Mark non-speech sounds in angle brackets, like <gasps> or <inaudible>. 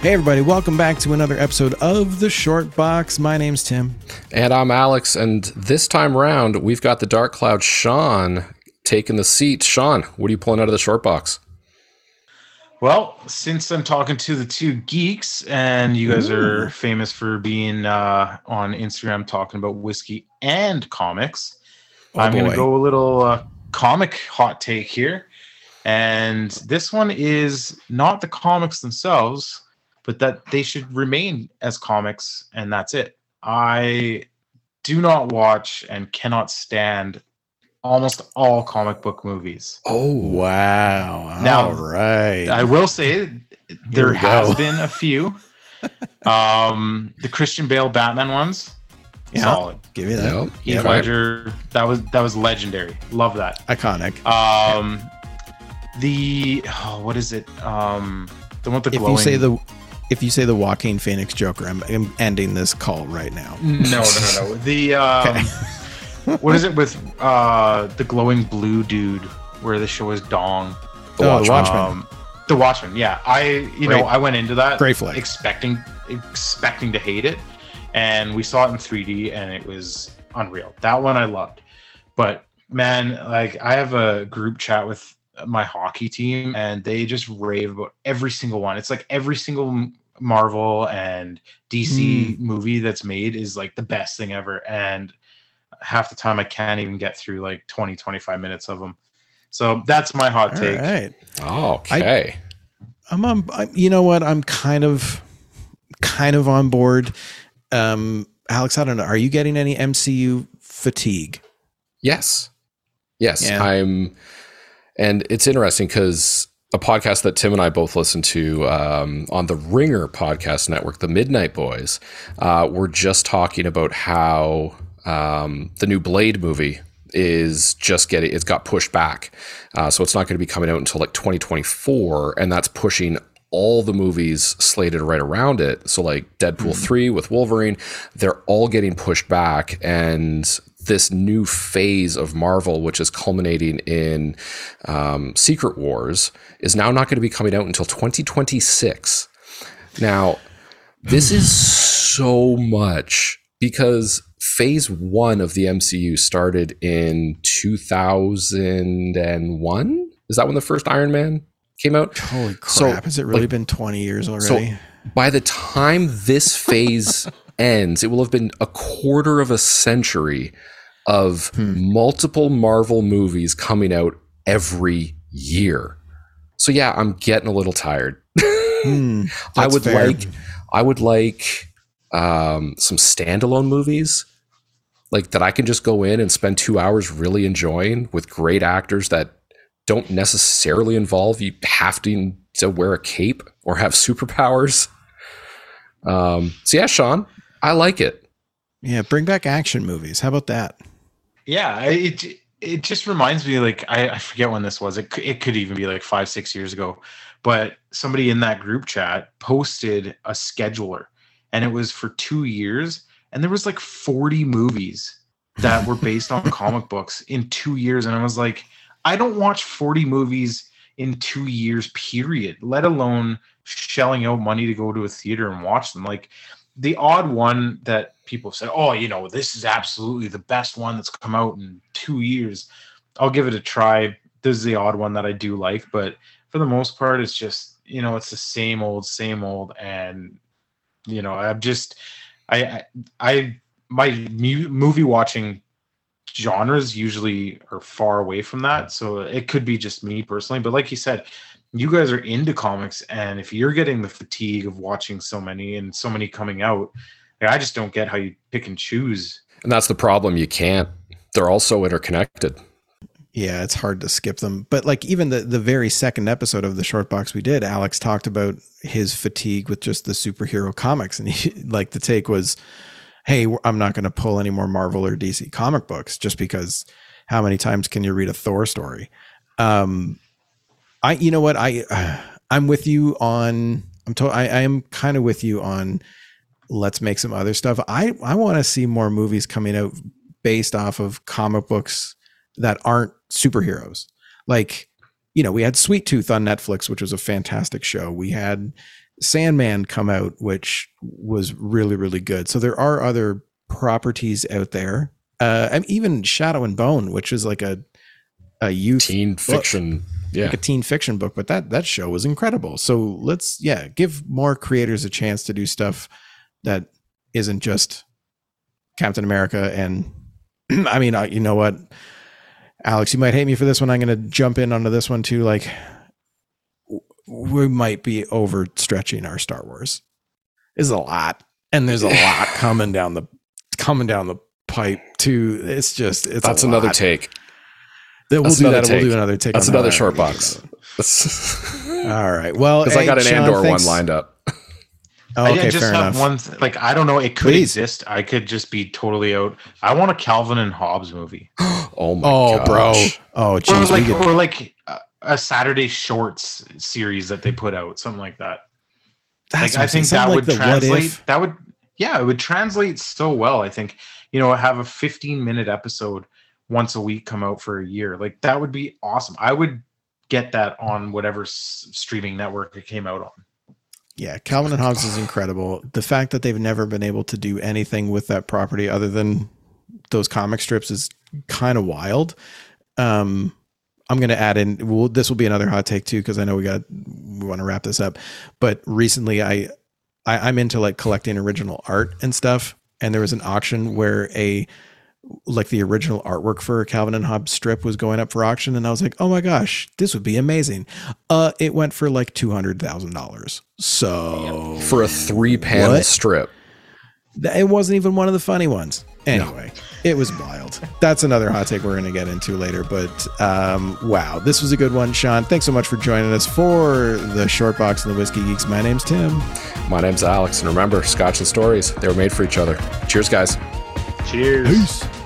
Hey, everybody, welcome back to another episode of The Short Box. My name's Tim. And I'm Alex. And this time around, we've got the Dark Cloud Sean taking the seat. Sean, what are you pulling out of the short box? Well, since I'm talking to the two geeks, and you guys Ooh. are famous for being uh, on Instagram talking about whiskey and comics, oh, I'm going to go a little uh, comic hot take here. And this one is not the comics themselves, but that they should remain as comics and that's it. I do not watch and cannot stand almost all comic book movies. Oh wow. Now, all right. I will say there has been a few. <laughs> um the Christian Bale Batman ones. Yeah, solid. Give me that. Yep. Heath yep. Ledger, that was that was legendary. Love that. Iconic. Um the oh, what is it? Um the one with the if you say the if you say the Joaquin Phoenix Joker, I'm, I'm ending this call right now. No, no, no, no. <laughs> The um, what is it with uh the glowing blue dude where the show is Dong? The oh, Watchmen. Watchmen. Um, the Watchmen. Yeah, I you Great. know I went into that Great flick. expecting expecting to hate it, and we saw it in 3D and it was unreal. That one I loved, but man, like I have a group chat with my hockey team and they just rave about every single one. It's like every single Marvel and DC mm. movie that's made is like the best thing ever. And half the time I can't even get through like 20, 25 minutes of them. So that's my hot All take. Right. okay. I, I'm on, I, you know what? I'm kind of, kind of on board. Um, Alex, I don't know. Are you getting any MCU fatigue? Yes. Yes. Yeah. I'm, and it's interesting because a podcast that Tim and I both listen to um, on the Ringer podcast network, the Midnight Boys, uh, we're just talking about how um, the new Blade movie is just getting it's got pushed back, uh, so it's not going to be coming out until like 2024, and that's pushing all the movies slated right around it. So like Deadpool mm-hmm. 3 with Wolverine, they're all getting pushed back and this new phase of Marvel, which is culminating in um, Secret Wars, is now not going to be coming out until 2026. Now, this is so much because phase one of the MCU started in 2001. Is that when the first Iron Man came out? Holy crap. So, Has it really like, been 20 years already? So by the time this phase <laughs> ends, it will have been a quarter of a century of hmm. multiple Marvel movies coming out every year. So yeah, I'm getting a little tired. Hmm, <laughs> I would fair. like I would like um, some standalone movies like that I can just go in and spend 2 hours really enjoying with great actors that don't necessarily involve you having to wear a cape or have superpowers. Um, so yeah, Sean, I like it. Yeah, bring back action movies. How about that? Yeah, it it just reminds me like I, I forget when this was. It it could even be like five six years ago, but somebody in that group chat posted a scheduler, and it was for two years, and there was like forty movies that were based on <laughs> comic books in two years, and I was like, I don't watch forty movies in two years period, let alone shelling out money to go to a theater and watch them. Like the odd one that people say, oh, you know, this is absolutely the best one that's come out in two years. I'll give it a try. This is the odd one that I do like, but for the most part, it's just, you know, it's the same old, same old. And, you know, I'm just, I, I, my mu- movie watching genres usually are far away from that. So it could be just me personally. But like you said, you guys are into comics. And if you're getting the fatigue of watching so many and so many coming out, I just don't get how you pick and choose. And that's the problem. You can't. They're all so interconnected. Yeah, it's hard to skip them. But like even the the very second episode of the short box we did, Alex talked about his fatigue with just the superhero comics, and he <laughs> like the take was, "Hey, I'm not going to pull any more Marvel or DC comic books just because how many times can you read a Thor story?" Um, I you know what I uh, <sighs> I'm with you on I'm told I, I am kind of with you on let's make some other stuff. I I want to see more movies coming out based off of comic books that aren't superheroes. Like, you know, we had Sweet Tooth on Netflix, which was a fantastic show. We had Sandman come out, which was really really good. So there are other properties out there. Uh, and even Shadow and Bone, which is like a a youth teen book, fiction, yeah, like a teen fiction book. But that that show was incredible. So let's yeah give more creators a chance to do stuff that isn't just Captain America and <clears throat> I mean, you know what, Alex, you might hate me for this one. I'm going to jump in onto this one too. Like, we might be overstretching our Star Wars. Is a lot, and there's a lot <laughs> coming down the coming down the pipe too. It's just it's that's another take. That we'll do that. Take. We'll do another take. That's another that. short box. <laughs> All right. Well, because hey, I got an Sean, Andor thanks. one lined up. Oh, okay, I just have enough. one. Th- like I don't know. It could Please. exist. I could just be totally out. I want a Calvin and Hobbes movie. <gasps> oh my God. oh, bro. Oh, geez, or like, or like a Saturday Shorts series that they put out, something like that. That's like, I think that like would translate. That would, yeah, it would translate so well. I think you know, have a 15 minute episode once a week come out for a year. Like that would be awesome. I would get that on whatever s- streaming network it came out on. Yeah, Calvin and Hobbes is incredible. The fact that they've never been able to do anything with that property other than those comic strips is kind of wild. Um, I'm going to add in. Well, this will be another hot take too because I know we got we want to wrap this up. But recently, I, I I'm into like collecting original art and stuff, and there was an auction where a like the original artwork for a Calvin and Hobbes strip was going up for auction, and I was like, "Oh my gosh, this would be amazing!" Uh, it went for like two hundred thousand dollars. So for a three panel what? strip, it wasn't even one of the funny ones. Anyway, no. it was wild. That's another hot take we're going to get into later. But um, wow, this was a good one, Sean. Thanks so much for joining us for the Short Box and the Whiskey Geeks. My name's Tim. My name's Alex, and remember, Scotch and stories—they were made for each other. Cheers, guys. Cheers. Peace.